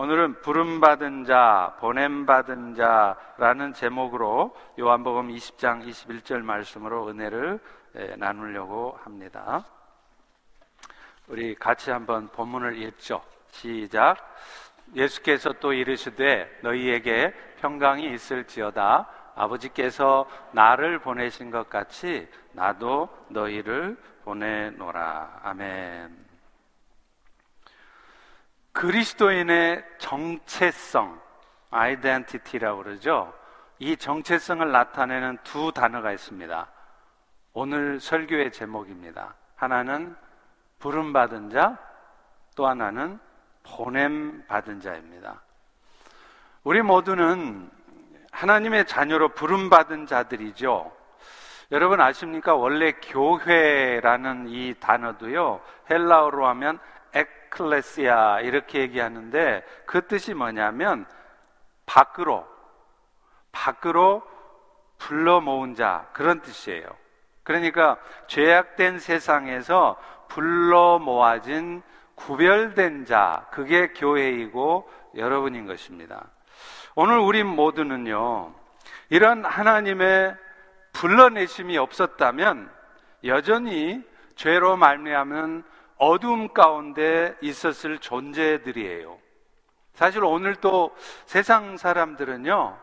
오늘은 부름받은 자, 보냄받은 자라는 제목으로 요한복음 20장 21절 말씀으로 은혜를 예, 나누려고 합니다. 우리 같이 한번 본문을 읽죠. 시작. 예수께서 또 이르시되 너희에게 평강이 있을지어다 아버지께서 나를 보내신 것 같이 나도 너희를 보내노라. 아멘. 그리스도인의 정체성, 아이덴티티라고 그러죠. 이 정체성을 나타내는 두 단어가 있습니다. 오늘 설교의 제목입니다. 하나는 부름받은 자, 또 하나는 보냄받은 자입니다. 우리 모두는 하나님의 자녀로 부름받은 자들이죠. 여러분 아십니까? 원래 교회라는 이 단어도요, 헬라어로 하면 에클레시아 이렇게 얘기하는데 그 뜻이 뭐냐면 밖으로 밖으로 불러 모은 자 그런 뜻이에요. 그러니까 죄악된 세상에서 불러 모아진 구별된 자 그게 교회이고 여러분인 것입니다. 오늘 우리 모두는요. 이런 하나님의 불러내심이 없었다면 여전히 죄로 말미암은 어둠 가운데 있었을 존재들이에요. 사실 오늘 또 세상 사람들은요,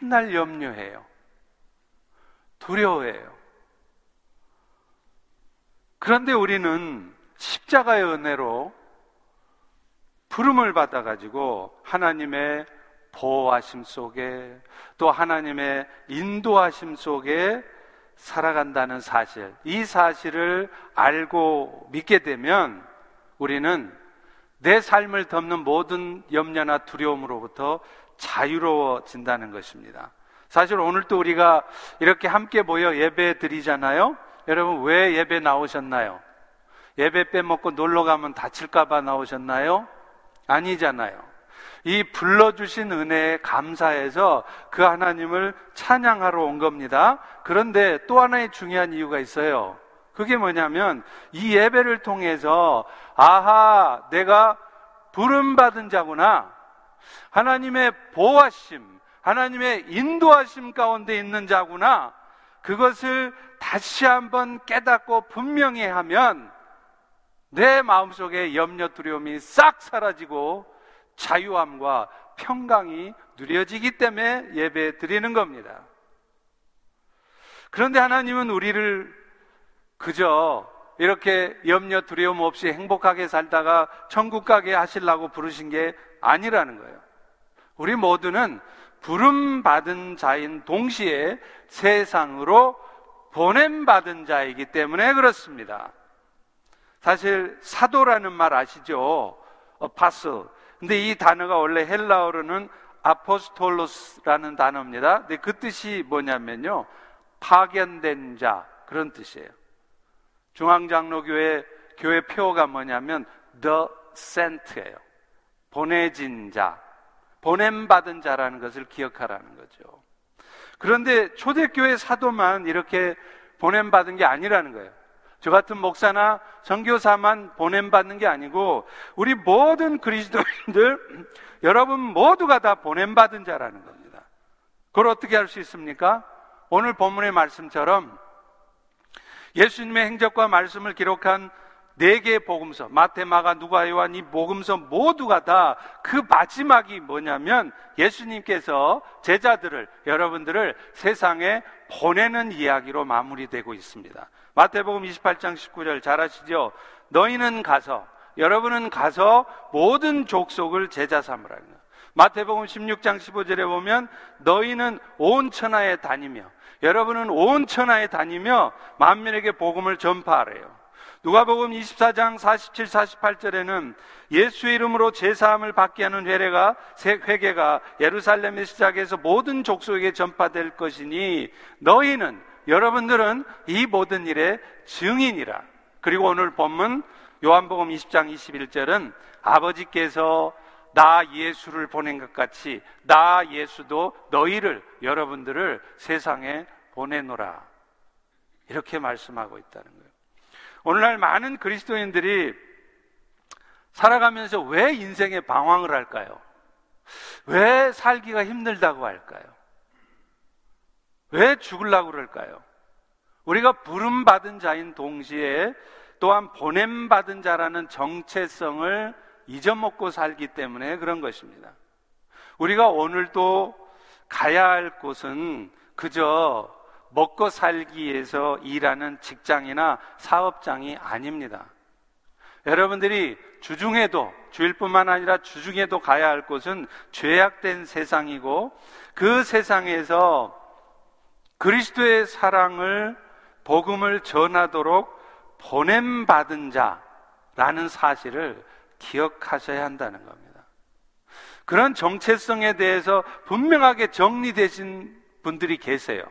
맨날 염려해요. 두려워해요. 그런데 우리는 십자가의 은혜로 부름을 받아가지고 하나님의 보호하심 속에 또 하나님의 인도하심 속에 살아간다는 사실, 이 사실을 알고 믿게 되면 우리는 내 삶을 덮는 모든 염려나 두려움으로부터 자유로워진다는 것입니다. 사실 오늘 또 우리가 이렇게 함께 모여 예배 드리잖아요? 여러분 왜 예배 나오셨나요? 예배 빼먹고 놀러 가면 다칠까봐 나오셨나요? 아니잖아요. 이 불러주신 은혜에 감사해서 그 하나님을 찬양하러 온 겁니다. 그런데 또 하나의 중요한 이유가 있어요. 그게 뭐냐면 이 예배를 통해서 아하, 내가 부름받은 자구나. 하나님의 보호하심, 하나님의 인도하심 가운데 있는 자구나. 그것을 다시 한번 깨닫고 분명히 하면 내 마음속에 염려 두려움이 싹 사라지고 자유함과 평강이 누려지기 때문에 예배 드리는 겁니다. 그런데 하나님은 우리를 그저 이렇게 염려 두려움 없이 행복하게 살다가 천국 가게 하시려고 부르신 게 아니라는 거예요. 우리 모두는 부름 받은 자인 동시에 세상으로 보냄 받은 자이기 때문에 그렇습니다. 사실 사도라는 말 아시죠? 어, 파스 근데 이 단어가 원래 헬라어로는 아포스톨로스라는 단어입니다. 근데 그 뜻이 뭐냐면요. 파견된 자 그런 뜻이에요. 중앙장로교회 교회 표어가 뭐냐면 the sent예요. 보내진 자, 보냄받은 자라는 것을 기억하라는 거죠. 그런데 초대교회 사도만 이렇게 보냄받은 게 아니라는 거예요. 저 같은 목사나 선교사만 보냄받는 게 아니고 우리 모든 그리스도인들 여러분 모두가 다 보냄받은 자라는 겁니다. 그걸 어떻게 할 수 있습니까? 오늘 본문의 말씀처럼 예수님의 행적과 말씀을 기록한 네 개의 복음서, 마태, 마가, 누가, 요한 이 복음서 모두가 다 그 마지막이 뭐냐면 예수님께서 제자들을, 여러분들을 세상에 보내는 이야기로 마무리되고 있습니다. 마태복음 28장 19절 잘 아시죠? 너희는 가서 여러분은 가서 모든 족속을 제자 삼으라. 마태복음 16장 15절에 보면 너희는 온 천하에 다니며 여러분은 온 천하에 다니며 만민에게 복음을 전파하래요. 누가복음 24장 47, 48절에는 예수의 이름으로 제사함을 받게 하는 회례가 회개가 예루살렘에 시작해서 모든 족속에게 전파될 것이니 너희는 여러분들은 이 모든 일의 증인이라. 그리고 오늘 본문 요한복음 20장 21절은 아버지께서 나 예수를 보낸 것 같이 나 예수도 너희를 여러분들을 세상에 보내노라. 이렇게 말씀하고 있다는 거예요. 오늘날 많은 그리스도인들이 살아가면서 왜 인생에 방황을 할까요? 왜 살기가 힘들다고 할까요? 왜 죽으려고 그럴까요? 우리가 부름받은 자인 동시에 또한 보냄받은 자라는 정체성을 잊어먹고 살기 때문에 그런 것입니다. 우리가 오늘도 가야 할 곳은 그저 먹고 살기 위해서 일하는 직장이나 사업장이 아닙니다. 여러분들이 주중에도 주일뿐만 아니라 주중에도 가야 할 곳은 죄악된 세상이고 그 세상에서 그리스도의 사랑을 복음을 전하도록 보냄 받은 자라는 사실을 기억하셔야 한다는 겁니다. 그런 정체성에 대해서 분명하게 정리되신 분들이 계세요.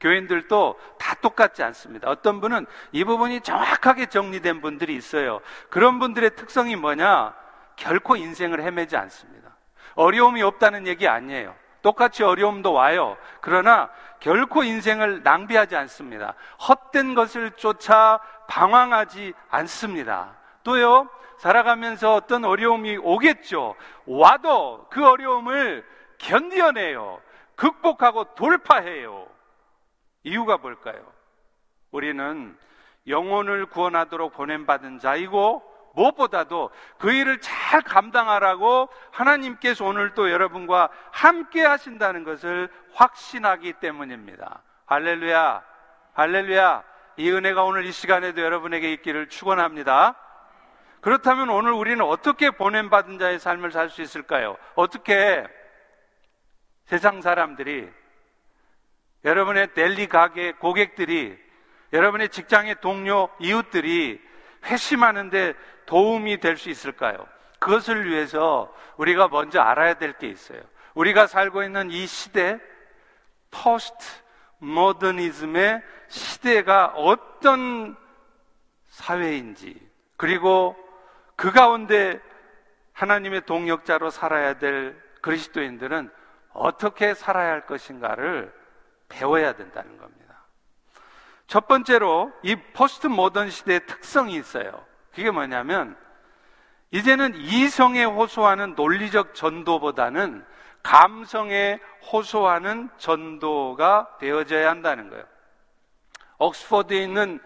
교인들도 다 똑같지 않습니다. 어떤 분은 이 부분이 정확하게 정리된 분들이 있어요. 그런 분들의 특성이 뭐냐? 결코 인생을 헤매지 않습니다. 어려움이 없다는 얘기 아니에요. 똑같이 어려움도 와요. 그러나 결코 인생을 낭비하지 않습니다. 헛된 것을 쫓아 방황하지 않습니다. 또요, 살아가면서 어떤 어려움이 오겠죠. 와도 그 어려움을 견뎌내요. 극복하고 돌파해요. 이유가 뭘까요? 우리는 영혼을 구원하도록 보냄받은 자이고 무엇보다도 그 일을 잘 감당하라고 하나님께서 오늘 또 여러분과 함께 하신다는 것을 확신하기 때문입니다. 할렐루야, 할렐루야. 이 은혜가 오늘 이 시간에도 여러분에게 있기를 축원합니다. 그렇다면 오늘 우리는 어떻게 보냄 받은 자의 삶을 살 수 있을까요? 어떻게 세상 사람들이 여러분의 델리 가게 고객들이 여러분의 직장의 동료 이웃들이 회심하는데 도움이 될 수 있을까요? 그것을 위해서 우리가 먼저 알아야 될 게 있어요. 우리가 살고 있는 이 시대, 포스트 모더니즘의 시대가 어떤 사회인지, 그리고 그 가운데 하나님의 동역자로 살아야 될 그리스도인들은 어떻게 살아야 할 것인가를 배워야 된다는 겁니다. 첫 번째로 이 포스트 모던 시대의 특성이 있어요. 그게 뭐냐면 이제는 이성에 호소하는 논리적 전도보다는 감성에 호소하는 전도가 되어져야 한다는 거예요. 옥스퍼드에 있는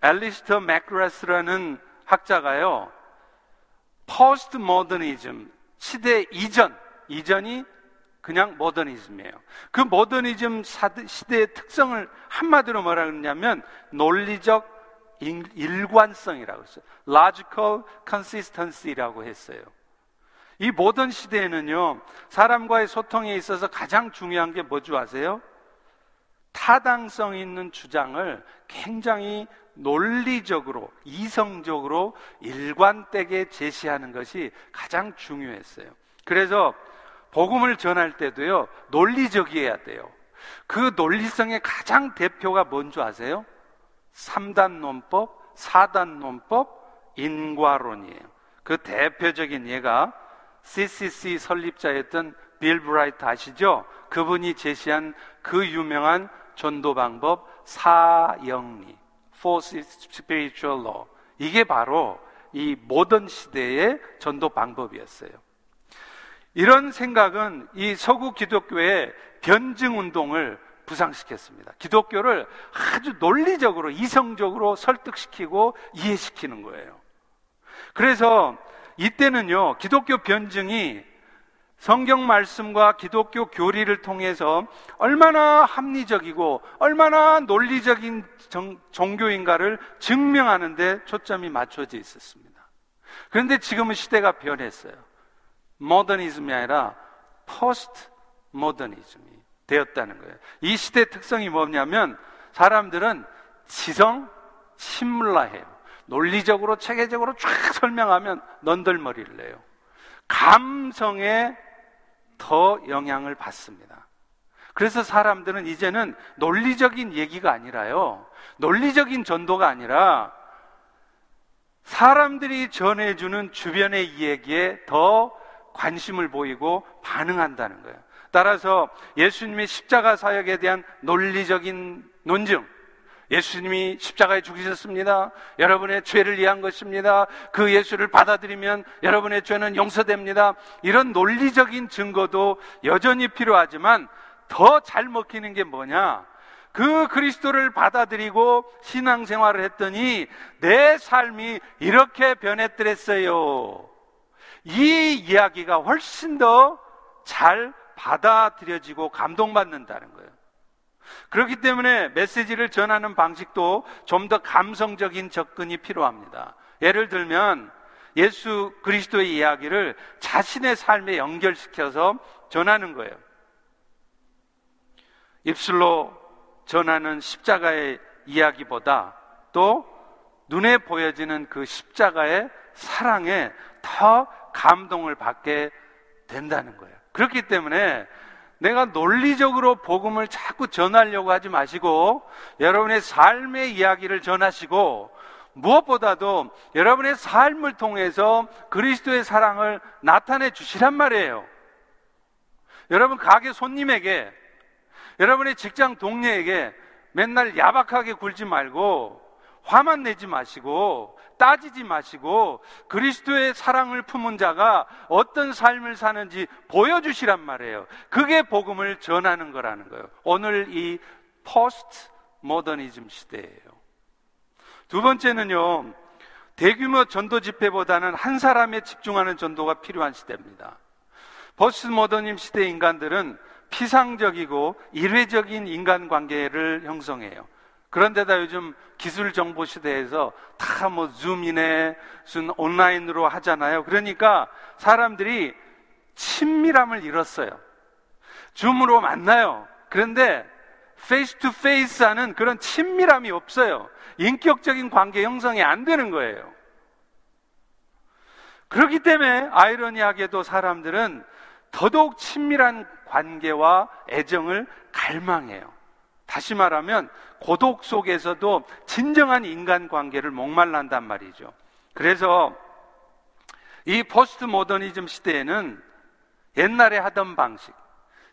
앨리스터 맥그라스라는 학자가요, 포스트 모더니즘, 시대 이전, 이전이 그냥 모더니즘이에요. 그 모더니즘 시대의 특성을 한마디로 뭐라 그러냐면 논리적 일관성이라고 했어요. logical consistency라고 했어요. 이 모던 시대에는요, 사람과의 소통에 있어서 가장 중요한 게 뭐지 아세요? 타당성 있는 주장을 굉장히 논리적으로, 이성적으로 일관되게 제시하는 것이 가장 중요했어요. 그래서 복음을 전할 때도요, 논리적이어야 돼요. 그 논리성의 가장 대표가 뭔지 아세요? 3단 논법, 4단 논법, 인과론이에요. 그 대표적인 예가 CCC 설립자였던 빌 브라이트 아시죠? 그분이 제시한 그 유명한 전도 방법 사영리, Four Spiritual Law. 이게 바로 이 모던 시대의 전도 방법이었어요. 이런 생각은 이 서구 기독교의 변증 운동을 부상시켰습니다. 기독교를 아주 논리적으로, 이성적으로 설득시키고 이해시키는 거예요. 그래서 이때는요, 기독교 변증이 성경 말씀과 기독교 교리를 통해서 얼마나 합리적이고 얼마나 논리적인 정, 종교인가를 증명하는데 초점이 맞춰져 있었습니다. 그런데 지금은 시대가 변했어요. 모더니즘이 아니라 포스트 모더니즘이 되었다는 거예요. 이 시대 특성이 뭐냐면 사람들은 지성 신물라해요. 논리적으로 체계적으로 쫙 설명하면 넌덜머리를 내요. 감성에 더 영향을 받습니다. 그래서 사람들은 이제는 논리적인 얘기가 아니라요. 논리적인 전도가 아니라 사람들이 전해주는 주변의 이야기에 더 관심을 보이고 반응한다는 거예요. 따라서 예수님의 십자가 사역에 대한 논리적인 논증, 예수님이 십자가에 죽으셨습니다. 여러분의 죄를 위한 것입니다. 그 예수를 받아들이면 여러분의 죄는 용서됩니다. 이런 논리적인 증거도 여전히 필요하지만 더 잘 먹히는 게 뭐냐? 그 그리스도를 받아들이고 신앙생활을 했더니 내 삶이 이렇게 변했더랬어요. 이 이야기가 훨씬 더 잘 받아들여지고 감동받는다는 거예요. 그렇기 때문에 메시지를 전하는 방식도 좀 더 감성적인 접근이 필요합니다. 예를 들면 예수 그리스도의 이야기를 자신의 삶에 연결시켜서 전하는 거예요. 입술로 전하는 십자가의 이야기보다 또 눈에 보여지는 그 십자가의 사랑에 더 감동을 받게 된다는 거예요. 그렇기 때문에 내가 논리적으로 복음을 자꾸 전하려고 하지 마시고 여러분의 삶의 이야기를 전하시고 무엇보다도 여러분의 삶을 통해서 그리스도의 사랑을 나타내 주시란 말이에요. 여러분 가게 손님에게 여러분의 직장 동료에게 맨날 야박하게 굴지 말고 화만 내지 마시고 따지지 마시고 그리스도의 사랑을 품은 자가 어떤 삶을 사는지 보여주시란 말이에요. 그게 복음을 전하는 거라는 거예요. 오늘 이 포스트 모더니즘 시대예요. 두 번째는요, 대규모 전도 집회보다는 한 사람에 집중하는 전도가 필요한 시대입니다. 포스트 모더니즘 시대 인간들은 피상적이고 일회적인 인간 관계를 형성해요. 그런데다 요즘 기술 정보 시대에서 다 뭐 줌이네, 무슨 온라인으로 하잖아요. 그러니까 사람들이 친밀함을 잃었어요. 줌으로 만나요. 그런데 face to face 하는 그런 친밀함이 없어요. 인격적인 관계 형성이 안 되는 거예요. 그렇기 때문에 아이러니하게도 사람들은 더더욱 친밀한 관계와 애정을 갈망해요. 다시 말하면 고독 속에서도 진정한 인간 관계를 목말란단 말이죠. 그래서 이 포스트 모더니즘 시대에는 옛날에 하던 방식,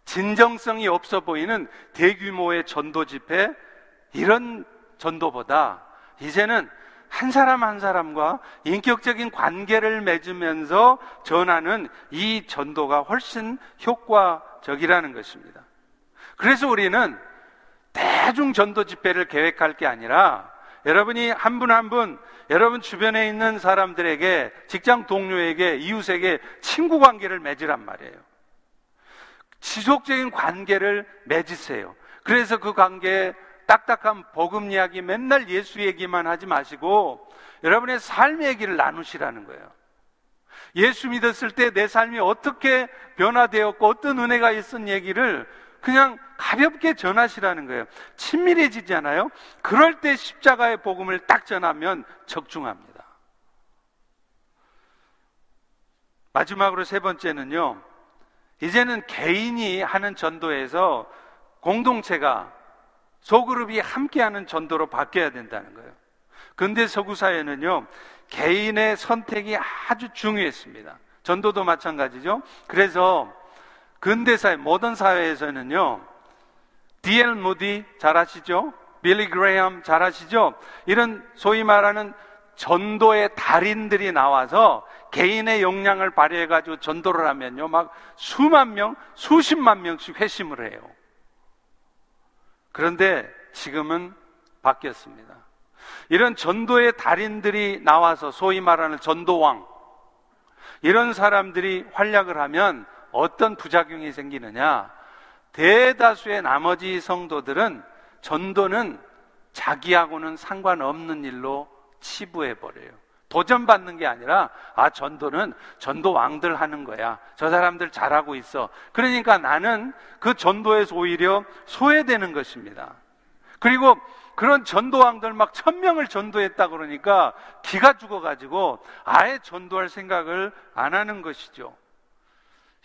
진정성이 없어 보이는 대규모의 전도 집회, 이런 전도보다 이제는 한 사람 한 사람과 인격적인 관계를 맺으면서 전하는 이 전도가 훨씬 효과적이라는 것입니다. 그래서 우리는 대중 전도 집회를 계획할 게 아니라 여러분이 한분 한분 한 분, 여러분 주변에 있는 사람들에게 직장 동료에게 이웃에게 친구 관계를 맺으란 말이에요. 지속적인 관계를 맺으세요. 그래서 그 관계에 딱딱한 복음 이야기 맨날 예수 얘기만 하지 마시고 여러분의 삶의 얘기를 나누시라는 거예요. 예수 믿었을 때 내 삶이 어떻게 변화되었고 어떤 은혜가 있었던 얘기를 그냥 가볍게 전하시라는 거예요. 친밀해지잖아요. 그럴 때 십자가의 복음을 딱 전하면 적중합니다. 마지막으로 세 번째는요. 이제는 개인이 하는 전도에서 공동체가 소그룹이 함께하는 전도로 바뀌어야 된다는 거예요. 근대 서구 사회는요, 개인의 선택이 아주 중요했습니다. 전도도 마찬가지죠. 그래서 근대사회, 모던 사회에서는요, D.L. 무디 잘 아시죠? 빌리 그레이엄 잘 아시죠? 이런 소위 말하는 전도의 달인들이 나와서 개인의 역량을 발휘해가지고 전도를 하면요, 막 수만 명, 수십만 명씩 회심을 해요. 그런데 지금은 바뀌었습니다. 이런 전도의 달인들이 나와서 소위 말하는 전도왕, 이런 사람들이 활약을 하면 어떤 부작용이 생기느냐? 대다수의 나머지 성도들은 전도는 자기하고는 상관없는 일로 치부해 버려요. 도전받는 게 아니라 아 전도는 전도 왕들 하는 거야. 저 사람들 잘하고 있어. 그러니까 나는 그 전도에서 오히려 소외되는 것입니다. 그리고 그런 전도왕들 막 천명을 전도했다 그러니까 기가 죽어가지고 아예 전도할 생각을 안 하는 것이죠.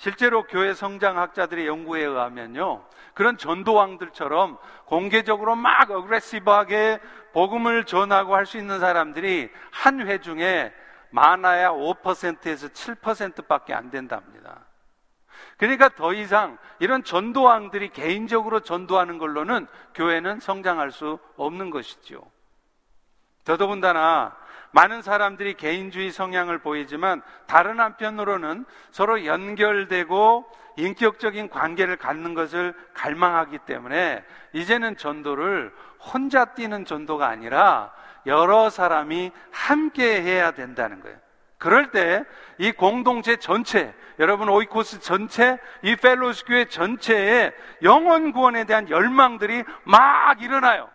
실제로 교회 성장학자들의 연구에 의하면요. 그런 전도왕들처럼 공개적으로 막 어그레시브하게 복음을 전하고 할 수 있는 사람들이 한 회 중에 많아야 5%에서 7%밖에 안 된답니다. 그러니까 더 이상 이런 전도왕들이 개인적으로 전도하는 걸로는 교회는 성장할 수 없는 것이지요. 더더군다나 많은 사람들이 개인주의 성향을 보이지만 다른 한편으로는 서로 연결되고 인격적인 관계를 갖는 것을 갈망하기 때문에 이제는 전도를 혼자 뛰는 전도가 아니라 여러 사람이 함께 해야 된다는 거예요. 그럴 때 이 공동체 전체, 여러분 오이코스 전체, 이 펠로스 교회 전체에 영원 구원에 대한 열망들이 막 일어나요.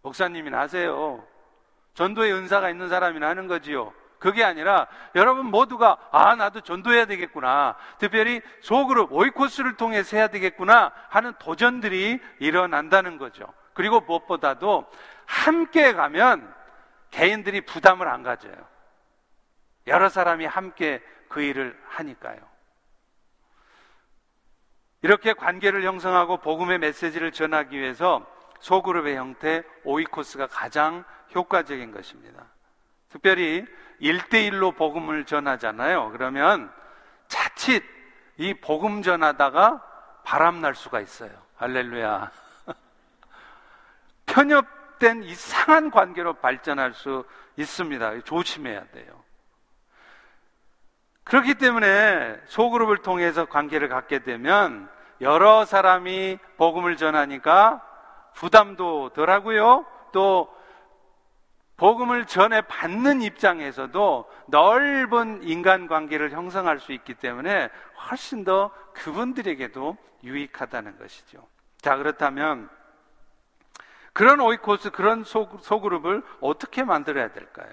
목사님이나 하세요. 전도의 은사가 있는 사람이나 하는 거지요. 그게 아니라 여러분 모두가 아 나도 전도해야 되겠구나. 특별히 소그룹 오이코스를 통해서 해야 되겠구나 하는 도전들이 일어난다는 거죠. 그리고 무엇보다도 함께 가면 개인들이 부담을 안 가져요. 여러 사람이 함께 그 일을 하니까요. 이렇게 관계를 형성하고 복음의 메시지를 전하기 위해서 소그룹의 형태 오이코스가 가장 효과적인 것입니다. 특별히 1대1로 복음을 전하잖아요. 그러면 자칫 이 복음 전하다가 바람 날 수가 있어요. 할렐루야. 편협된 이상한 관계로 발전할 수 있습니다. 조심해야 돼요. 그렇기 때문에 소그룹을 통해서 관계를 갖게 되면 여러 사람이 복음을 전하니까 부담도 덜 하고요. 또 복음을 전해 받는 입장에서도 넓은 인간관계를 형성할 수 있기 때문에 훨씬 더 그분들에게도 유익하다는 것이죠. 자, 그렇다면 그런 오이코스, 그런 소, 소그룹을 어떻게 만들어야 될까요?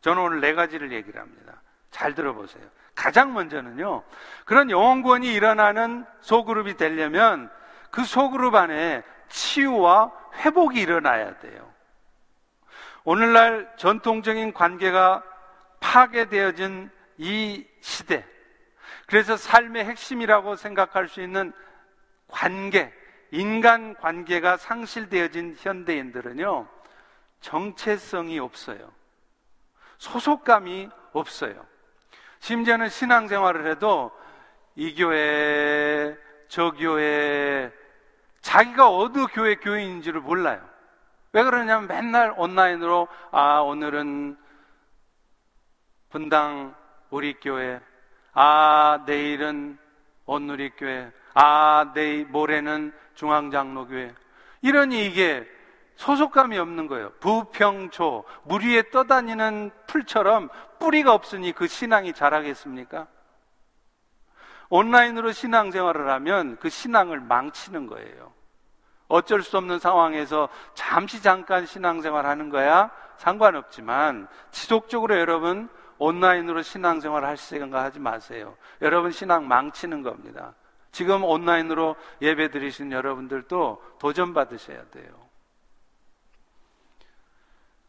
저는 오늘 네 가지를 얘기를 합니다. 잘 들어보세요. 가장 먼저는요, 그런 영혼권이 일어나는 소그룹이 되려면 그 소그룹 안에 치유와 회복이 일어나야 돼요. 오늘날 전통적인 관계가 파괴되어진 이 시대. 그래서 삶의 핵심이라고 생각할 수 있는 관계, 인간 관계가 상실되어진 현대인들은요, 정체성이 없어요. 소속감이 없어요. 심지어는 신앙생활을 해도 이 교회, 저 교회, 자기가 어느 교회 교인인지를 몰라요. 왜 그러냐면 맨날 온라인으로 아 오늘은 분당 우리 교회 아 내일은 온누리 교회 아 내일 모레는 중앙장로교회 이러니 이게 소속감이 없는 거예요. 부평초 물 위에 떠다니는 풀처럼 뿌리가 없으니 그 신앙이 자라겠습니까? 온라인으로 신앙생활을 하면 그 신앙을 망치는 거예요. 어쩔 수 없는 상황에서 잠시 잠깐 신앙생활 하는 거야 상관없지만 지속적으로 여러분 온라인으로 신앙생활 할 생각 하지 마세요. 여러분 신앙 망치는 겁니다. 지금 온라인으로 예배 드리신 여러분들도 도전 받으셔야 돼요.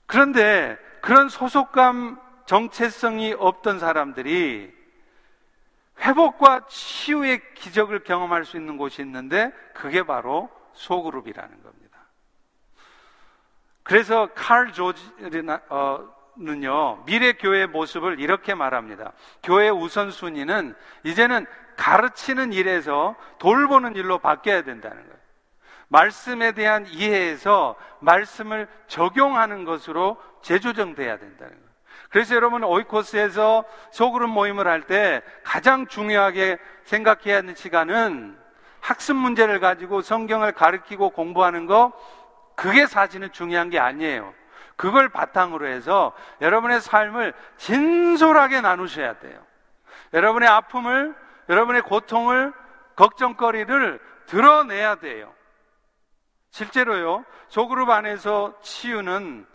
그런데 그런 소속감 정체성이 없던 사람들이 회복과 치유의 기적을 경험할 수 있는 곳이 있는데 그게 바로 소그룹이라는 겁니다. 그래서 칼 조지는요, 미래 교회의 모습을 이렇게 말합니다. 교회 우선순위는 이제는 가르치는 일에서 돌보는 일로 바뀌어야 된다는 거예요. 말씀에 대한 이해에서 말씀을 적용하는 것으로 재조정돼야 된다는 거예요. 그래서 여러분 오이코스에서 소그룹 모임을 할 때 가장 중요하게 생각해야 하는 시간은 학습 문제를 가지고 성경을 가르치고 공부하는 거 그게 사실은 중요한 게 아니에요. 그걸 바탕으로 해서 여러분의 삶을 진솔하게 나누셔야 돼요. 여러분의 아픔을, 여러분의 고통을, 걱정거리를 드러내야 돼요. 실제로요, 소그룹 안에서 치유는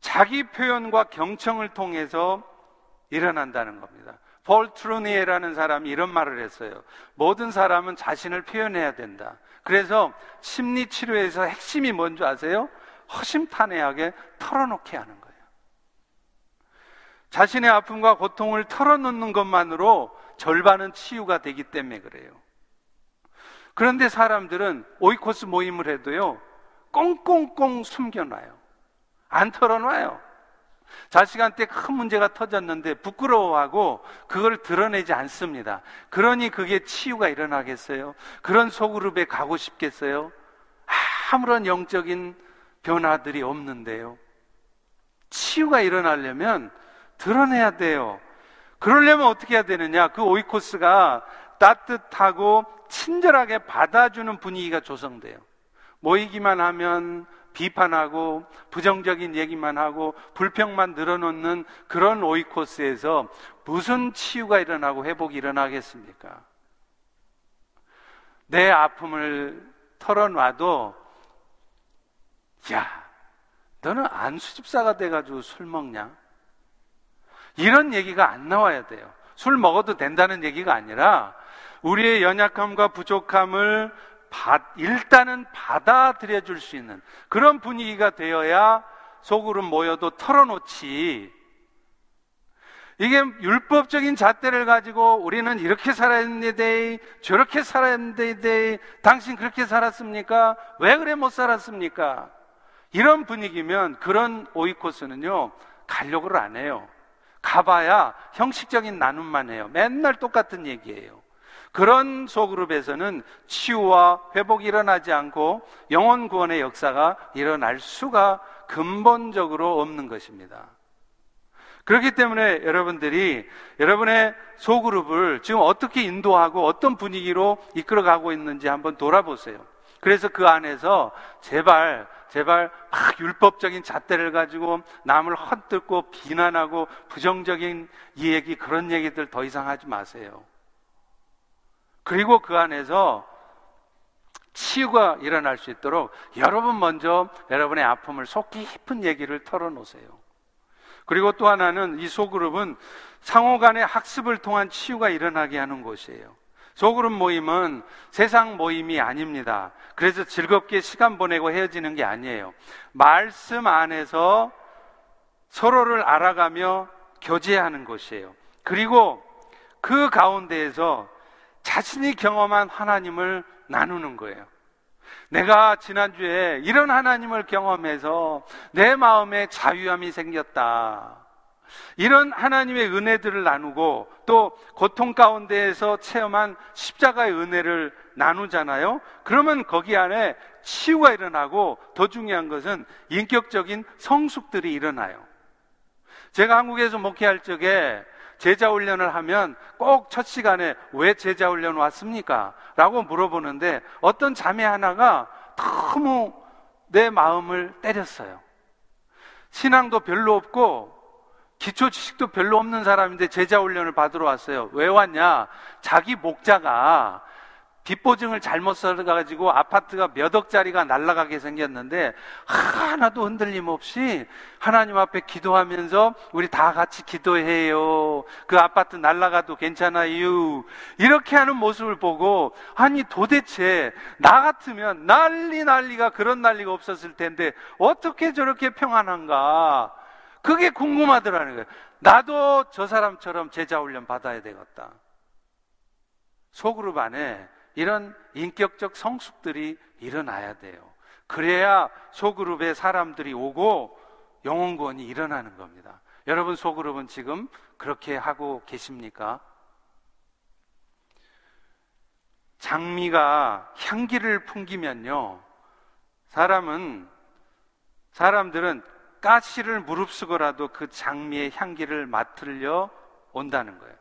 자기 표현과 경청을 통해서 일어난다는 겁니다. 폴 트루니에라는 사람이 이런 말을 했어요. 모든 사람은 자신을 표현해야 된다. 그래서 심리 치료에서 핵심이 뭔지 아세요? 허심탄회하게 털어놓게 하는 거예요. 자신의 아픔과 고통을 털어놓는 것만으로 절반은 치유가 되기 때문에 그래요. 그런데 사람들은 오이코스 모임을 해도요, 꽁꽁꽁 숨겨놔요. 안 털어놔요. 자식한테 큰 문제가 터졌는데 부끄러워하고 그걸 드러내지 않습니다. 그러니 그게 치유가 일어나겠어요? 그런 소그룹에 가고 싶겠어요? 아무런 영적인 변화들이 없는데요. 치유가 일어나려면 드러내야 돼요. 그러려면 어떻게 해야 되느냐? 그 오이코스가 따뜻하고 친절하게 받아주는 분위기가 조성돼요. 모이기만 하면 비판하고 부정적인 얘기만 하고 불평만 늘어놓는 그런 오이코스에서 무슨 치유가 일어나고 회복이 일어나겠습니까? 내 아픔을 털어놔도 야, 너는 안수집사가 돼가지고 술 먹냐? 이런 얘기가 안 나와야 돼요. 술 먹어도 된다는 얘기가 아니라 우리의 연약함과 부족함을 일단은 받아들여 줄 수 있는 그런 분위기가 되어야 속으로 모여도 털어놓지. 이게 율법적인 잣대를 가지고 우리는 이렇게 살았는데 저렇게 살았는데 당신 그렇게 살았습니까? 왜 그래 못 살았습니까? 이런 분위기면 그런 오이코스는요 가려고를 안 해요. 가봐야 형식적인 나눔만 해요. 맨날 똑같은 얘기예요. 그런 소그룹에서는 치유와 회복이 일어나지 않고 영혼 구원의 역사가 일어날 수가 근본적으로 없는 것입니다. 그렇기 때문에 여러분들이 여러분의 소그룹을 지금 어떻게 인도하고 어떤 분위기로 이끌어가고 있는지 한번 돌아보세요. 그래서 그 안에서 제발 제발 막 율법적인 잣대를 가지고 남을 헛뜯고 비난하고 부정적인 이 얘기 그런 얘기들 더 이상 하지 마세요. 그리고 그 안에서 치유가 일어날 수 있도록 여러분 먼저 여러분의 아픔을 속 깊은 얘기를 털어놓으세요. 그리고 또 하나는 이 소그룹은 상호 간의 학습을 통한 치유가 일어나게 하는 곳이에요. 소그룹 모임은 세상 모임이 아닙니다. 그래서 즐겁게 시간 보내고 헤어지는 게 아니에요. 말씀 안에서 서로를 알아가며 교제하는 곳이에요. 그리고 그 가운데에서 자신이 경험한 하나님을 나누는 거예요. 내가 지난주에 이런 하나님을 경험해서 내 마음에 자유함이 생겼다. 이런 하나님의 은혜들을 나누고 또 고통 가운데에서 체험한 십자가의 은혜를 나누잖아요. 그러면 거기 안에 치유가 일어나고 더 중요한 것은 인격적인 성숙들이 일어나요. 제가 한국에서 목회할 적에 제자 훈련을 하면 꼭 첫 시간에 왜 제자 훈련 왔습니까? 라고 물어보는데 어떤 자매 하나가 너무 내 마음을 때렸어요. 신앙도 별로 없고 기초 지식도 별로 없는 사람인데 제자 훈련을 받으러 왔어요. 왜 왔냐? 자기 목자가 뒷보증을 잘못 써가지고 아파트가 몇 억짜리가 날아가게 생겼는데 하나도 흔들림 없이 하나님 앞에 기도하면서 우리 다 같이 기도해요. 그 아파트 날아가도 괜찮아요. 이렇게 하는 모습을 보고 아니 도대체 나 같으면 난리 난리가 그런 난리가 없었을 텐데 어떻게 저렇게 평안한가? 그게 궁금하더라는 거예요. 나도 저 사람처럼 제자 훈련 받아야 되겠다. 소그룹 안에 이런 인격적 성숙들이 일어나야 돼요. 그래야 소그룹에 사람들이 오고 영혼구원이 일어나는 겁니다. 여러분 소그룹은 지금 그렇게 하고 계십니까? 장미가 향기를 풍기면요. 사람은 사람들은 가시를 무릅쓰고라도 그 장미의 향기를 맡으려 온다는 거예요.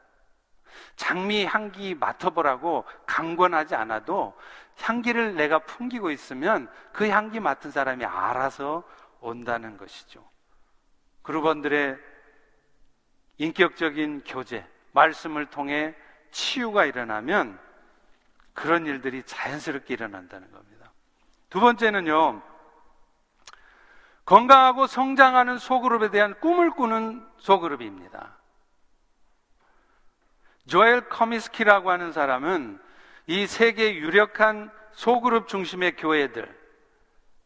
장미 향기 맡아보라고 강권하지 않아도 향기를 내가 풍기고 있으면 그 향기 맡은 사람이 알아서 온다는 것이죠. 그루번들의 인격적인 교제, 말씀을 통해 치유가 일어나면 그런 일들이 자연스럽게 일어난다는 겁니다. 두 번째는요, 건강하고 성장하는 소그룹에 대한 꿈을 꾸는 소그룹입니다. 조엘 코미스키라고 하는 사람은 이 세계 유력한 소그룹 중심의 교회들,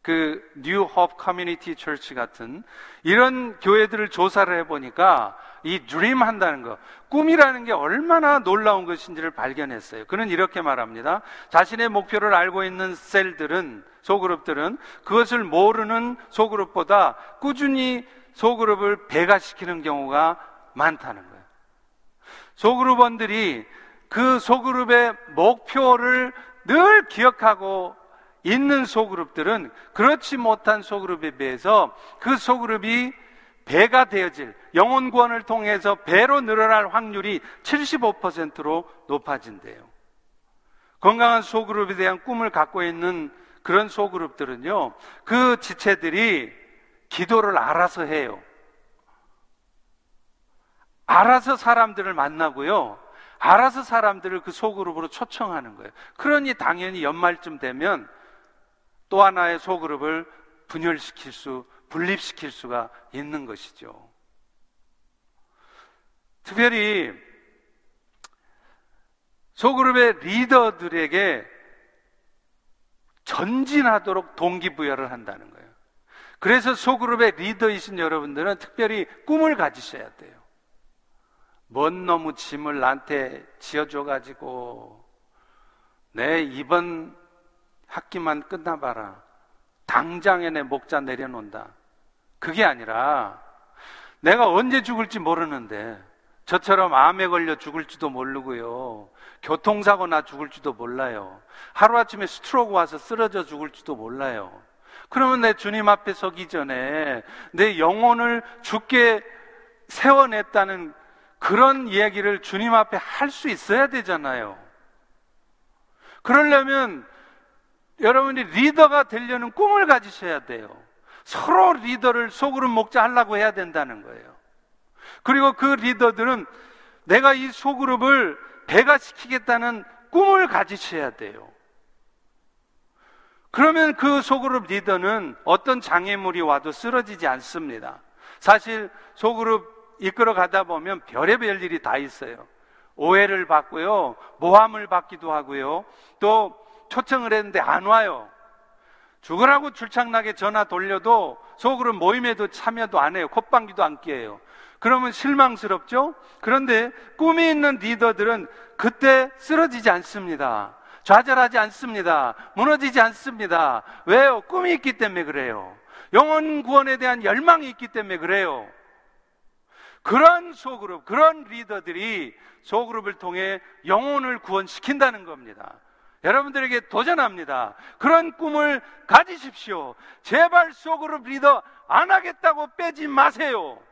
그 New Hope Community Church 같은 이런 교회들을 조사를 해보니까 이 dream 한다는 거, 꿈이라는 게 얼마나 놀라운 것인지를 발견했어요. 그는 이렇게 말합니다. 자신의 목표를 알고 있는 셀들은, 소그룹들은 그것을 모르는 소그룹보다 꾸준히 소그룹을 배가시키는 경우가 많다는 거예요. 소그룹원들이 그 소그룹의 목표를 늘 기억하고 있는 소그룹들은 그렇지 못한 소그룹에 비해서 그 소그룹이 배가 되어질 영혼 구원을 통해서 배로 늘어날 확률이 75%로 높아진대요. 건강한 소그룹에 대한 꿈을 갖고 있는 그런 소그룹들은요, 그 지체들이 기도를 알아서 해요. 알아서 사람들을 만나고요. 알아서 사람들을 그 소그룹으로 초청하는 거예요. 그러니 당연히 연말쯤 되면 또 하나의 소그룹을 분열시킬 수, 분립시킬 수가 있는 것이죠. 특별히 소그룹의 리더들에게 전진하도록 동기부여를 한다는 거예요. 그래서 소그룹의 리더이신 여러분들은 특별히 꿈을 가지셔야 돼요. 뭔 너무 짐을 나한테 지어줘가지고 내 이번 학기만 끝나봐라. 당장에 내 목자 내려놓는다. 그게 아니라 내가 언제 죽을지 모르는데 저처럼 암에 걸려 죽을지도 모르고요. 교통사고 나 죽을지도 몰라요. 하루아침에 스트로크 와서 쓰러져 죽을지도 몰라요. 그러면 내 주님 앞에 서기 전에 내 영혼을 죽게 세워냈다는 그런 이야기를 주님 앞에 할 수 있어야 되잖아요. 그러려면 여러분이 리더가 되려는 꿈을 가지셔야 돼요. 서로 리더를 속으로 목자 하려고 해야 된다는 거예요. 그리고 그 리더들은 내가 이 소그룹을 배가시키겠다는 꿈을 가지셔야 돼요. 그러면 그 소그룹 리더는 어떤 장애물이 와도 쓰러지지 않습니다. 사실 소그룹 이끌어 가다 보면 별의별 일이 다 있어요. 오해를 받고요. 모함을 받기도 하고요. 또 초청을 했는데 안 와요. 죽으라고 출창나게 전화 돌려도 속으로 모임에도 참여도 안 해요. 콧방귀도 안 뀌어요. 그러면 실망스럽죠? 그런데 꿈이 있는 리더들은 그때 쓰러지지 않습니다. 좌절하지 않습니다. 무너지지 않습니다. 왜요? 꿈이 있기 때문에 그래요. 영혼 구원에 대한 열망이 있기 때문에 그래요. 그런 소그룹, 그런 리더들이 소그룹을 통해 영혼을 구원시킨다는 겁니다. 여러분들에게 도전합니다. 그런 꿈을 가지십시오. 제발 소그룹 리더 안 하겠다고 빼지 마세요.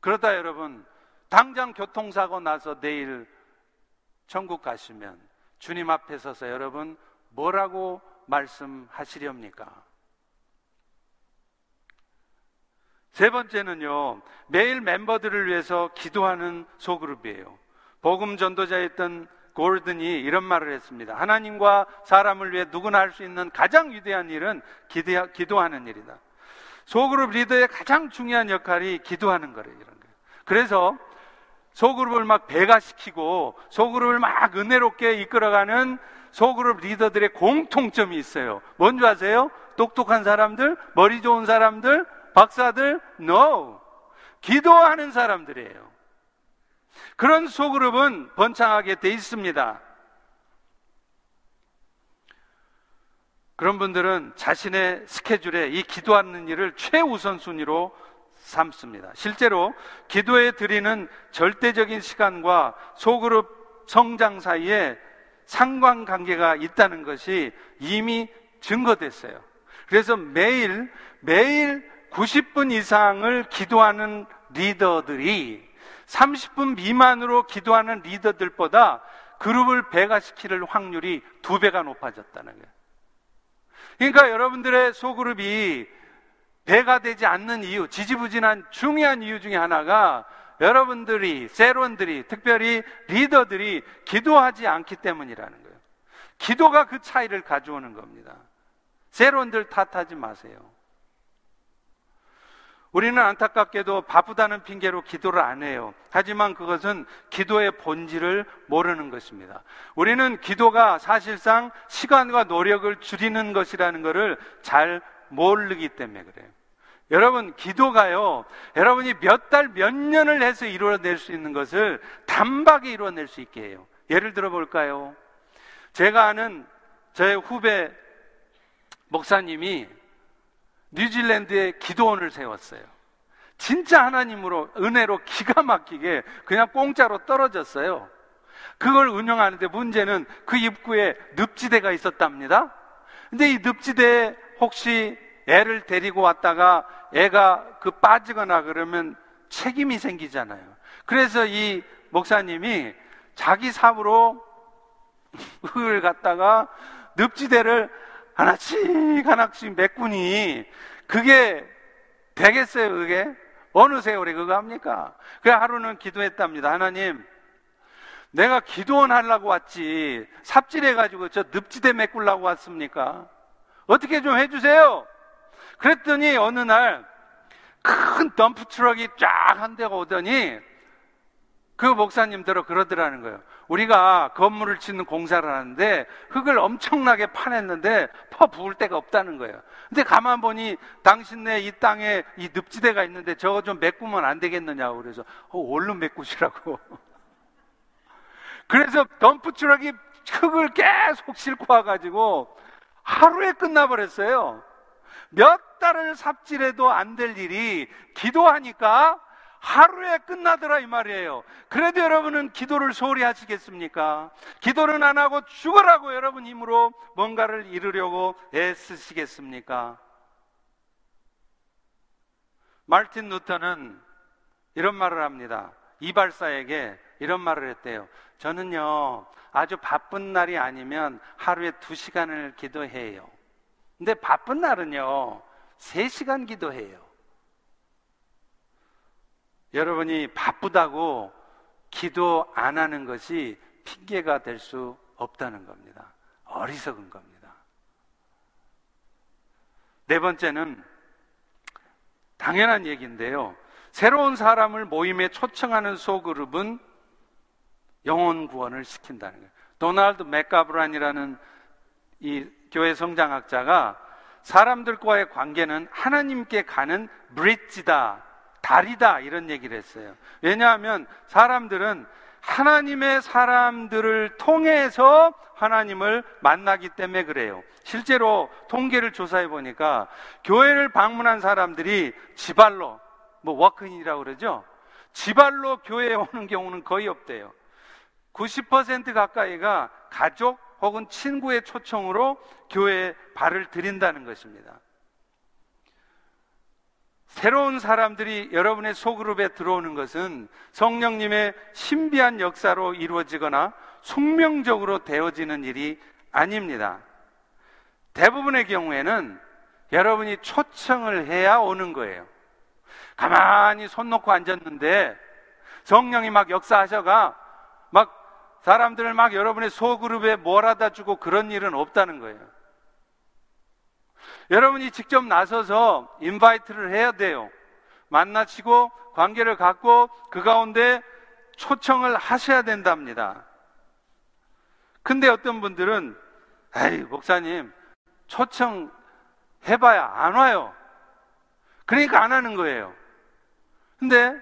그러다 여러분, 당장 교통사고 나서 내일 천국 가시면 주님 앞에 서서 여러분 뭐라고 말씀하시렵니까? 세 번째는요, 매일 멤버들을 위해서 기도하는 소그룹이에요. 복음 전도자였던 골든이 이런 말을 했습니다. 하나님과 사람을 위해 누구나 할 수 있는 가장 위대한 일은 기대, 기도하는 일이다. 소그룹 리더의 가장 중요한 역할이 기도하는 거래요, 이런 거예요. 그래서 소그룹을 막 배가시키고 소그룹을 막 은혜롭게 이끌어가는 소그룹 리더들의 공통점이 있어요. 뭔지 아세요? 똑똑한 사람들, 머리 좋은 사람들, 박사들? No. 기도하는 사람들이에요. 그런 소그룹은 번창하게 돼 있습니다. 그런 분들은 자신의 스케줄에 이 기도하는 일을 최우선 순위로 삼습니다. 실제로 기도에 드리는 절대적인 시간과 소그룹 성장 사이에 상관관계가 있다는 것이 이미 증거됐어요. 그래서 매일 매일 90분 이상을 기도하는 리더들이 30분 미만으로 기도하는 리더들보다 그룹을 배가시킬 확률이 두 배가 높아졌다는 거예요. 그러니까 여러분들의 소그룹이 배가 되지 않는 이유, 지지부진한 중요한 이유 중에 하나가 여러분들이, 세론들이, 특별히 리더들이 기도하지 않기 때문이라는 거예요. 기도가 그 차이를 가져오는 겁니다. 세론들 탓하지 마세요. 우리는 안타깝게도 바쁘다는 핑계로 기도를 안 해요. 하지만 그것은 기도의 본질을 모르는 것입니다. 우리는 기도가 사실상 시간과 노력을 줄이는 것이라는 것을 잘 모르기 때문에 그래요. 여러분, 기도가요, 여러분이 몇 달, 몇 년을 해서 이루어낼 수 있는 것을 단박에 이루어낼 수 있게 해요. 예를 들어 볼까요? 제가 아는 저의 후배 목사님이 뉴질랜드에 기도원을 세웠어요. 진짜 하나님으로 은혜로 기가 막히게 그냥 공짜로 떨어졌어요. 그걸 운영하는데 문제는 그 입구에 늪지대가 있었답니다. 근데 이 늪지대에 혹시 애를 데리고 왔다가 애가 그 빠지거나 그러면 책임이 생기잖아요. 그래서 이 목사님이 자기 삽으로 흙을 갖다가 늪지대를 하나씩 하나씩 메꾸니 그게 되겠어요, 그게? 어느 세월에 그거 합니까? 그 하루는 기도했답니다. 하나님, 내가 기도원 하려고 왔지. 삽질해가지고 저 늪지대 메꾸려고 왔습니까? 어떻게 좀 해주세요. 그랬더니 어느 날 큰 덤프 트럭이 쫙 한 대가 오더니 그 목사님대로 그러더라는 거예요. 우리가 건물을 짓는 공사를 하는데 흙을 엄청나게 파냈는데 퍼 부을 데가 없다는 거예요. 근데 가만 보니 당신네 이 땅에 이 늪지대가 있는데 저거 좀 메꾸면 안 되겠느냐고 그래서 어, 얼른 메꾸시라고. 그래서 덤프 트럭이 흙을 계속 싣고 와가지고 하루에 끝나버렸어요. 몇 달을 삽질해도 안 될 일이 기도하니까 하루에 끝나더라 이 말이에요. 그래도 여러분은 기도를 소홀히 하시겠습니까? 기도는 안 하고 죽으라고 여러분 힘으로 뭔가를 이루려고 애쓰시겠습니까? 말틴 루터는 이런 말을 합니다. 이발사에게 이런 말을 했대요. 저는요, 아주 바쁜 날이 아니면 하루에 두 시간을 기도해요. 근데 바쁜 날은요, 세 시간 기도해요. 여러분이 바쁘다고 기도 안 하는 것이 핑계가 될 수 없다는 겁니다. 어리석은 겁니다. 네 번째는 당연한 얘기인데요. 새로운 사람을 모임에 초청하는 소그룹은 영혼 구원을 시킨다는 거예요. 도널드 맥가브란이라는 이 교회 성장학자가 사람들과의 관계는 하나님께 가는 브릿지다, 다리다 이런 얘기를 했어요. 왜냐하면 사람들은 하나님의 사람들을 통해서 하나님을 만나기 때문에 그래요. 실제로 통계를 조사해 보니까 교회를 방문한 사람들이 지발로 뭐 워크인이라고 그러죠. 지발로 교회에 오는 경우는 거의 없대요. 90% 가까이가 가족 혹은 친구의 초청으로 교회에 발을 들인다는 것입니다. 새로운 사람들이 여러분의 소그룹에 들어오는 것은 성령님의 신비한 역사로 이루어지거나 숙명적으로 되어지는 일이 아닙니다. 대부분의 경우에는 여러분이 초청을 해야 오는 거예요. 가만히 손 놓고 앉았는데 성령이 막 역사하셔가 막 사람들을 막 여러분의 소그룹에 몰아다 주고 그런 일은 없다는 거예요. 여러분이 직접 나서서 인바이트를 해야 돼요. 만나시고 관계를 갖고 그 가운데 초청을 하셔야 된답니다. 근데 어떤 분들은 에이, 목사님, 초청 해봐야 안 와요. 그러니까 안 하는 거예요. 근데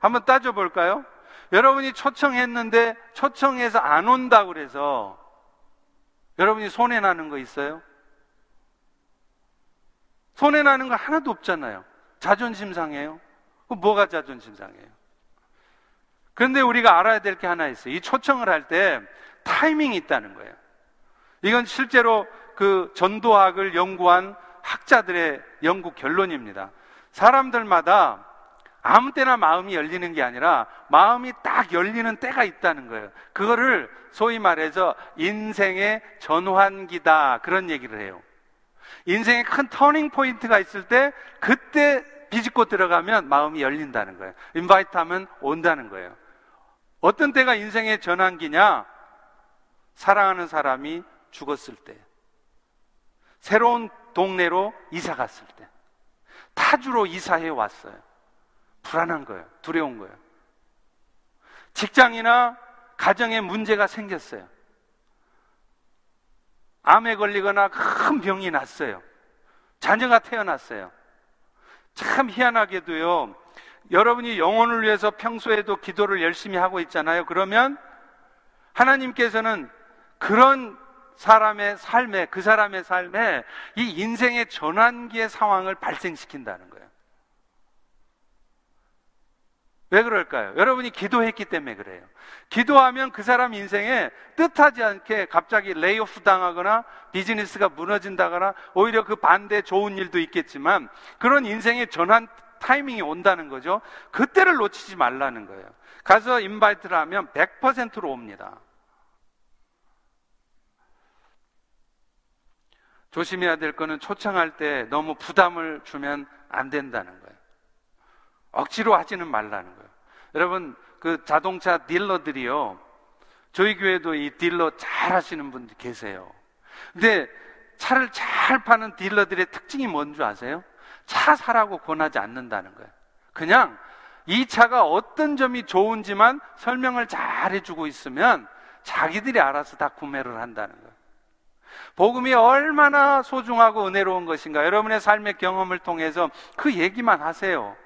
한번 따져볼까요? 여러분이 초청했는데 초청해서 안 온다 그래서 여러분이 손해나는 거 있어요? 손해나는 거 하나도 없잖아요. 자존심 상해요. 뭐가 자존심 상해요? 그런데 우리가 알아야 될 게 하나 있어요. 이 초청을 할 때 타이밍이 있다는 거예요. 이건 실제로 그 전도학을 연구한 학자들의 연구 결론입니다. 사람들마다 아무 때나 마음이 열리는 게 아니라 마음이 딱 열리는 때가 있다는 거예요. 그거를 소위 말해서 인생의 전환기다. 그런 얘기를 해요. 인생의 큰 터닝 포인트가 있을 때 그때 비집고 들어가면 마음이 열린다는 거예요. invite 하면 온다는 거예요. 어떤 때가 인생의 전환기냐? 사랑하는 사람이 죽었을 때. 새로운 동네로 이사 갔을 때. 타주로 이사해 왔어요. 불안한 거예요. 두려운 거예요. 직장이나 가정에 문제가 생겼어요. 암에 걸리거나 큰 병이 났어요. 자녀가 태어났어요. 참 희한하게도요. 여러분이 영혼을 위해서 평소에도 기도를 열심히 하고 있잖아요. 그러면 하나님께서는 그런 사람의 삶에, 그 사람의 삶에 이 인생의 전환기의 상황을 발생시킨다는 거예요. 왜 그럴까요? 여러분이 기도했기 때문에 그래요. 기도하면 그 사람 인생에 뜻하지 않게 갑자기 layoff 당하거나 비즈니스가 무너진다거나 오히려 그 반대 좋은 일도 있겠지만 그런 인생의 전환 타이밍이 온다는 거죠. 그때를 놓치지 말라는 거예요. 가서 invite를 하면 100%로 옵니다. 조심해야 될 거는 초청할 때 너무 부담을 주면 안 된다는 거예요. 억지로 하지는 말라는 거예요. 여러분, 그 자동차 딜러들이요. 저희 교회도 이 딜러 잘 하시는 분들 계세요. 근데 차를 잘 파는 딜러들의 특징이 뭔 줄 아세요? 차 사라고 권하지 않는다는 거예요. 그냥 이 차가 어떤 점이 좋은지만 설명을 잘 해주고 있으면 자기들이 알아서 다 구매를 한다는 거예요. 복음이 얼마나 소중하고 은혜로운 것인가 여러분의 삶의 경험을 통해서 그 얘기만 하세요.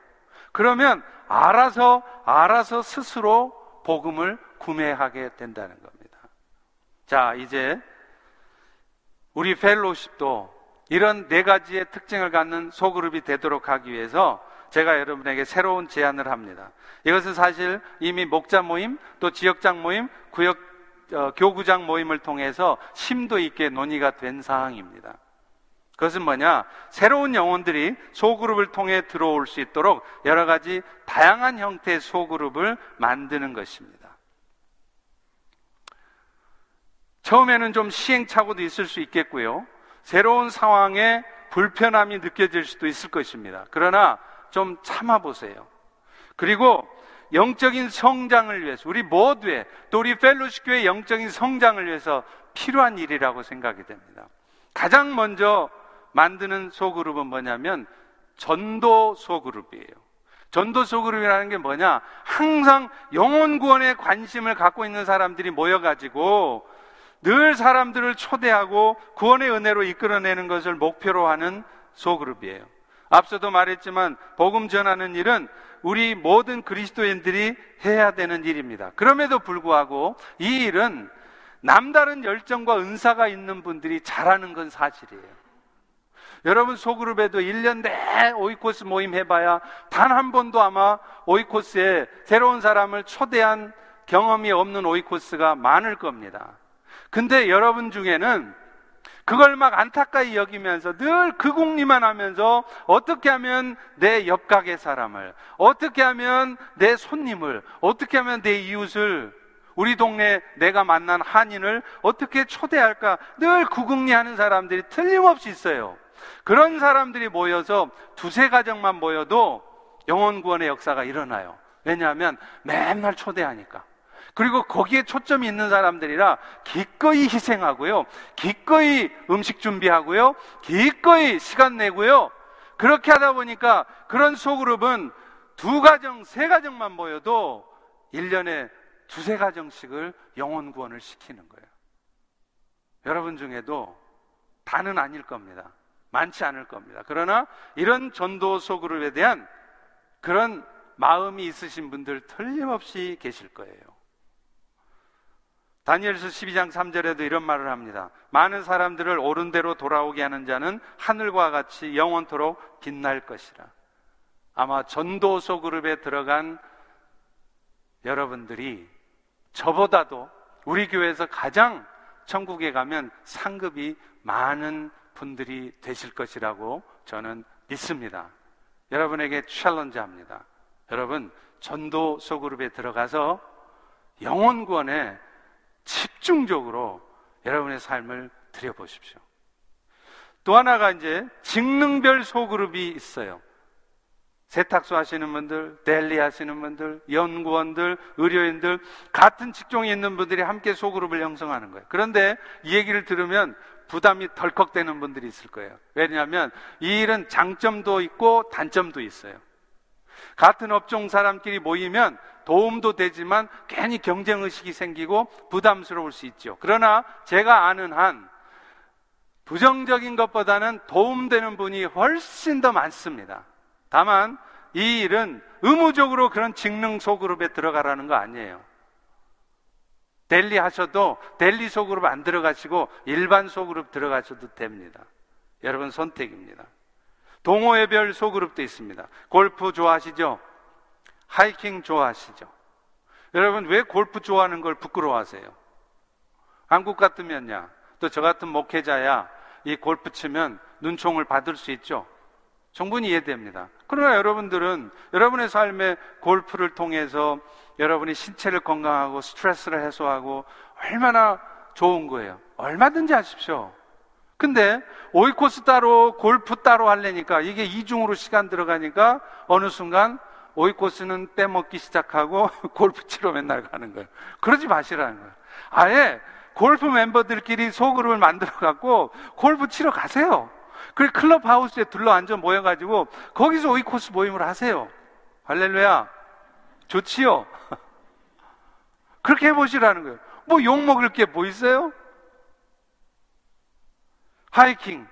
그러면 알아서 알아서 스스로 복음을 구매하게 된다는 겁니다. 자, 이제 우리 펠로십도 이런 네 가지의 특징을 갖는 소그룹이 되도록 하기 위해서 제가 여러분에게 새로운 제안을 합니다. 이것은 사실 이미 목자 모임, 또 지역장 모임, 구역 어, 교구장 모임을 통해서 심도 있게 논의가 된 사항입니다. 그것은 뭐냐? 새로운 영혼들이 소그룹을 통해 들어올 수 있도록 여러 가지 다양한 형태의 소그룹을 만드는 것입니다. 처음에는 좀 시행착오도 있을 수 있겠고요. 새로운 상황에 불편함이 느껴질 수도 있을 것입니다. 그러나 좀 참아보세요. 그리고 영적인 성장을 위해서 우리 모두의 또 우리 펠로시 교회 영적인 성장을 위해서 필요한 일이라고 생각이 됩니다. 가장 먼저 만드는 소그룹은 뭐냐면 전도 소그룹이에요. 전도 소그룹이라는 게 뭐냐? 항상 영혼 구원에 관심을 갖고 있는 사람들이 모여가지고 늘 사람들을 초대하고 구원의 은혜로 이끌어내는 것을 목표로 하는 소그룹이에요. 앞서도 말했지만 복음 전하는 일은 우리 모든 그리스도인들이 해야 되는 일입니다. 그럼에도 불구하고 이 일은 남다른 열정과 은사가 있는 분들이 잘하는 건 사실이에요. 여러분 소그룹에도 1년 내 오이코스 모임 해봐야 단 한 번도 아마 오이코스에 새로운 사람을 초대한 경험이 없는 오이코스가 많을 겁니다. 근데 여러분 중에는 그걸 막 안타까이 여기면서 늘 그 궁리만 하면서 어떻게 하면 내 옆가게 사람을, 어떻게 하면 내 손님을, 어떻게 하면 내 이웃을, 우리 동네 내가 만난 한인을 어떻게 초대할까 늘 구궁리하는 사람들이 틀림없이 있어요. 그런 사람들이 모여서 두세 가정만 모여도 영혼 구원의 역사가 일어나요. 왜냐하면 맨날 초대하니까. 그리고 거기에 초점이 있는 사람들이라 기꺼이 희생하고요. 기꺼이 음식 준비하고요. 기꺼이 시간 내고요. 그렇게 하다 보니까 그런 소그룹은 두 가정, 세 가정만 모여도 1년에 두세 가정씩을 영혼 구원을 시키는 거예요. 여러분 중에도 다는 아닐 겁니다. 많지 않을 겁니다. 그러나 이런 전도 소 그룹에 대한 그런 마음이 있으신 분들 틀림없이 계실 거예요. 다니엘서 12장 3절에도 이런 말을 합니다. 많은 사람들을 옳은 대로 돌아오게 하는 자는 하늘과 같이 영원토록 빛날 것이라. 아마 전도소 그룹에 들어간 여러분들이 저보다도 우리 교회에서 가장 천국에 가면 상급이 많은 분들이 되실 것이라고 저는 믿습니다. 여러분에게 챌린지 합니다. 여러분, 전도 소그룹에 들어가서 구원에 집중적으로 여러분의 삶을 드려보십시오. 또 하나가 이제 직능별 소그룹이 있어요. 세탁소 하시는 분들, 델리 하시는 분들, 연구원들, 의료인들, 같은 직종에 있는 분들이 함께 소그룹을 형성하는 거예요. 그런데 이 얘기를 들으면 부담이 덜컥 되는 분들이 있을 거예요. 왜냐하면 이 일은 장점도 있고 단점도 있어요. 같은 업종 사람끼리 모이면 도움도 되지만 괜히 경쟁 의식이 생기고 부담스러울 수 있죠. 그러나 제가 아는 한 부정적인 것보다는 도움되는 분이 훨씬 더 많습니다. 다만 이 일은 의무적으로 그런 직능 소그룹에 들어가라는 거 아니에요. 델리 하셔도 델리 소그룹 안 들어가시고 일반 소그룹 들어가셔도 됩니다. 여러분 선택입니다. 동호회별 소그룹도 있습니다. 골프 좋아하시죠? 하이킹 좋아하시죠? 여러분, 왜 골프 좋아하는 걸 부끄러워하세요? 한국 같으면야, 또 저 같은 목회자야, 이 골프 치면 눈총을 받을 수 있죠? 충분히 이해됩니다. 그러나 여러분들은 여러분의 삶에 골프를 통해서 여러분이 신체를 건강하고 스트레스를 해소하고 얼마나 좋은 거예요. 얼마든지 하십시오. 근데 오이코스 따로 골프 따로 하려니까 이게 이중으로 시간 들어가니까 어느 순간 오이코스는 빼먹기 시작하고 골프 치러 맨날 가는 거예요. 그러지 마시라는 거예요. 아예 골프 멤버들끼리 소그룹을 만들어 갖고 골프 치러 가세요. 그리고 클럽 하우스에 둘러 앉아 모여가지고 거기서 오이코스 모임을 하세요. 할렐루야. 좋지요? 그렇게 해보시라는 거예요. 뭐 욕먹을 게 뭐 있어요? 하이킹.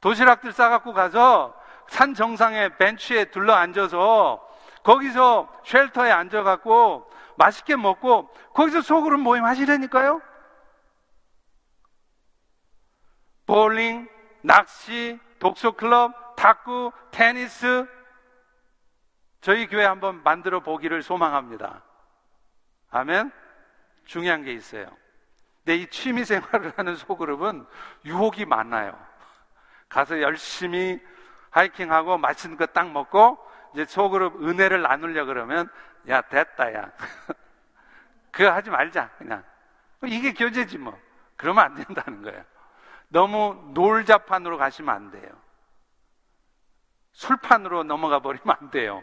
도시락들 싸갖고 가서 산 정상에 벤치에 둘러 앉아서 거기서 쉘터에 앉아갖고 맛있게 먹고 거기서 소그룹 모임 하시라니까요? 볼링, 낚시, 독서클럽, 탁구, 테니스 저희 교회 한번 만들어 보기를 소망합니다. 아멘? 중요한 게 있어요. 근데 이 취미 생활을 하는 소그룹은 유혹이 많아요. 가서 열심히 하이킹하고 맛있는 거 딱 먹고 이제 소그룹 은혜를 나누려 그러면 야 됐다 야 그거 하지 말자 그냥 이게 교제지 뭐 그러면 안 된다는 거예요. 너무 놀자판으로 가시면 안 돼요. 술판으로 넘어가 버리면 안 돼요.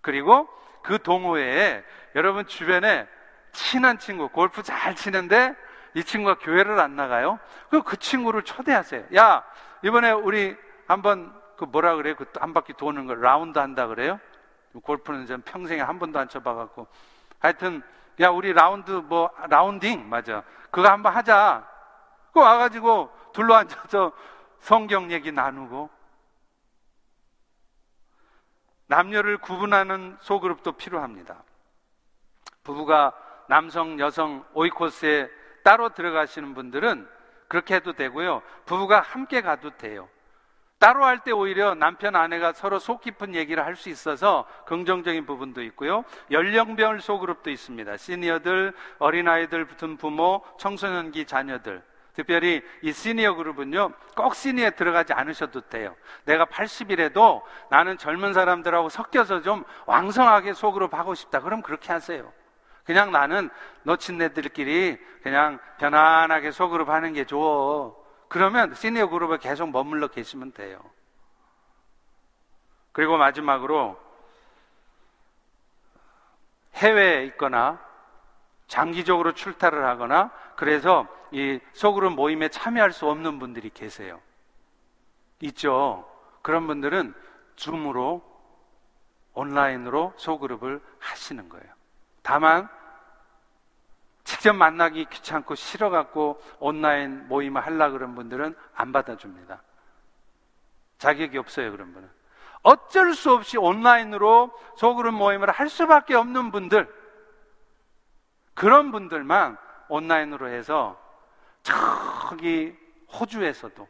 그리고 그 동호회에 여러분 주변에 친한 친구, 골프 잘 치는데 이 친구가 교회를 안 나가요? 그, 그 친구를 초대하세요. 야, 이번에 우리 한번 그 뭐라 그래요? 그 한 바퀴 도는 걸 라운드 한다 그래요? 골프는 전 평생에 한 번도 안 쳐봐갖고. 하여튼, 야, 우리 라운드 뭐, 라운딩, 맞아. 그거 한번 하자. 그 와가지고 둘러 앉아서 성경 얘기 나누고 남녀를 구분하는 소그룹도 필요합니다. 부부가 남성, 여성 오이코스에 따로 들어가시는 분들은 그렇게 해도 되고요. 부부가 함께 가도 돼요. 따로 할 때 오히려 남편, 아내가 서로 속 깊은 얘기를 할 수 있어서 긍정적인 부분도 있고요. 연령별 소그룹도 있습니다. 시니어들, 어린아이들 붙은 부모, 청소년기 자녀들. 특별히 이 시니어 그룹은요, 꼭 시니어에 들어가지 않으셔도 돼요. 내가 80이라도 나는 젊은 사람들하고 섞여서 좀 왕성하게 소그룹 하고 싶다. 그럼 그렇게 하세요. 그냥 나는 놓친 애들끼리 그냥 편안하게 소그룹 하는 게 좋아. 그러면 시니어 그룹에 계속 머물러 계시면 돼요. 그리고 마지막으로 해외에 있거나 장기적으로 출타를 하거나 그래서 이 소그룹 모임에 참여할 수 없는 분들이 계세요. 있죠. 그런 분들은 줌으로 온라인으로 소그룹을 하시는 거예요. 다만 직접 만나기 귀찮고 싫어갖고 온라인 모임을 하려 그런 분들은 안 받아줍니다. 자격이 없어요, 그런 분은. 어쩔 수 없이 온라인으로 소그룹 모임을 할 수밖에 없는 분들, 그런 분들만 온라인으로 해서 저기 호주에서도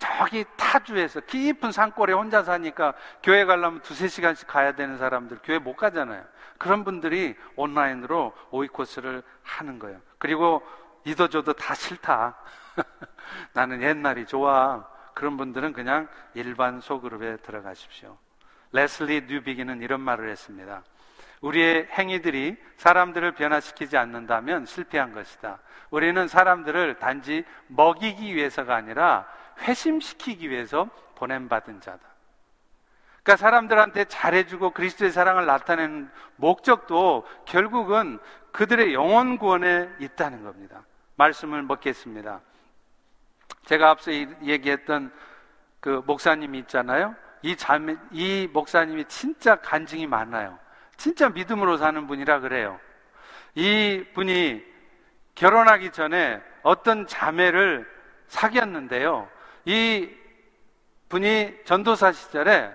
저기 타주에서 깊은 산골에 혼자 사니까 교회 가려면 두세 시간씩 가야 되는 사람들 교회 못 가잖아요. 그런 분들이 온라인으로 오이코스를 하는 거예요. 그리고 이도저도 다 싫다. 나는 옛날이 좋아. 그런 분들은 그냥 일반 소그룹에 들어가십시오. 레슬리 뉴비기는 이런 말을 했습니다. 우리의 행위들이 사람들을 변화시키지 않는다면 실패한 것이다. 우리는 사람들을 단지 먹이기 위해서가 아니라 회심시키기 위해서 보냄받은 자다. 그러니까 사람들한테 잘해주고 그리스도의 사랑을 나타내는 목적도 결국은 그들의 영혼 구원에 있다는 겁니다. 말씀을 먹겠습니다. 제가 앞서 얘기했던 그 목사님이 있잖아요. 이 자매, 이 목사님이 진짜 간증이 많아요. 진짜 믿음으로 사는 분이라 그래요. 이 분이 결혼하기 전에 어떤 자매를 사귀었는데요. 이 분이 전도사 시절에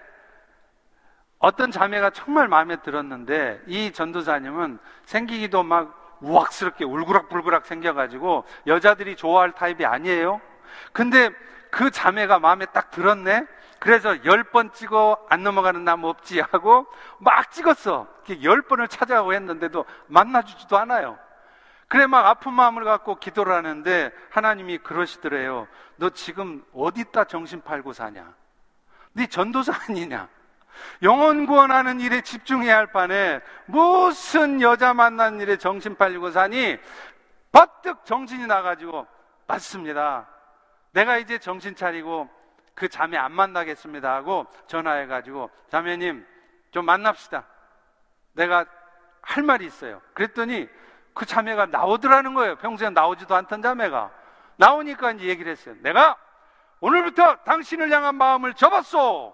어떤 자매가 정말 마음에 들었는데 이 전도사님은 생기기도 막 우악스럽게 울그락불그락 생겨가지고 여자들이 좋아할 타입이 아니에요. 근데 그 자매가 마음에 딱 들었네? 그래서 열 번 찍어 안 넘어가는 나무 없지 하고 막 찍었어. 열 번을 찾아가고 했는데도 만나주지도 않아요. 그래 막 아픈 마음을 갖고 기도를 하는데 하나님이 그러시더래요. 너 지금 어디다 정신 팔고 사냐? 네 전도사 아니냐? 영혼 구원하는 일에 집중해야 할 판에 무슨 여자 만난 일에 정신 팔리고 사니? 버뜩 정신이 나가지고 맞습니다. 내가 이제 정신 차리고 그 자매 안 만나겠습니다 하고 전화해가지고 자매님 좀 만납시다. 내가 할 말이 있어요. 그랬더니 그 자매가 나오더라는 거예요. 평소에 나오지도 않던 자매가. 나오니까 이제 얘기를 했어요. 내가 오늘부터 당신을 향한 마음을 접었소.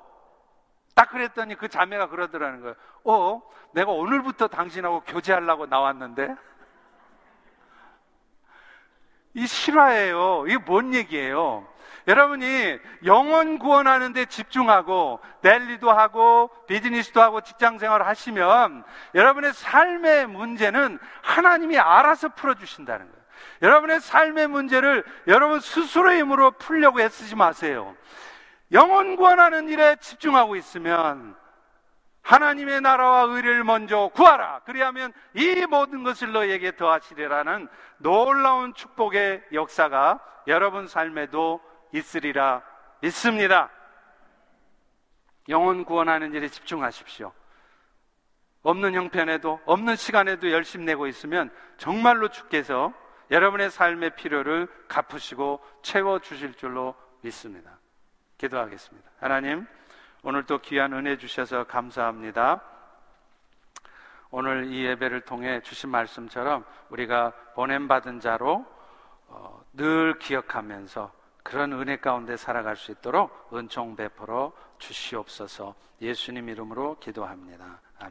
딱 그랬더니 그 자매가 그러더라는 거예요. 어, 내가 오늘부터 당신하고 교제하려고 나왔는데? 이 실화예요. 이게 뭔 얘기예요? 여러분이 영혼 구원하는데 집중하고 랠리도 하고 비즈니스도 하고 직장 생활을 하시면 여러분의 삶의 문제는 하나님이 알아서 풀어주신다는 거예요. 여러분의 삶의 문제를 여러분 스스로의 힘으로 풀려고 애쓰지 마세요. 영혼 구원하는 일에 집중하고 있으면 하나님의 나라와 의를 먼저 구하라. 그리하면 이 모든 것을 너에게 더하시리라는 놀라운 축복의 역사가 여러분 삶에도 있으리라 믿습니다. 영혼 구원하는 일에 집중하십시오. 없는 형편에도 없는 시간에도 열심 내고 있으면 정말로 주께서 여러분의 삶의 필요를 갚으시고 채워 주실 줄로 믿습니다. 기도하겠습니다. 하나님, 오늘 또 귀한 은혜 주셔서 감사합니다. 오늘 이 예배를 통해 주신 말씀처럼 우리가 보냄 받은 자로 어, 늘 기억하면서 그런 은혜 가운데 살아갈 수 있도록 은총 베풀어 주시옵소서 예수님 이름으로 기도합니다.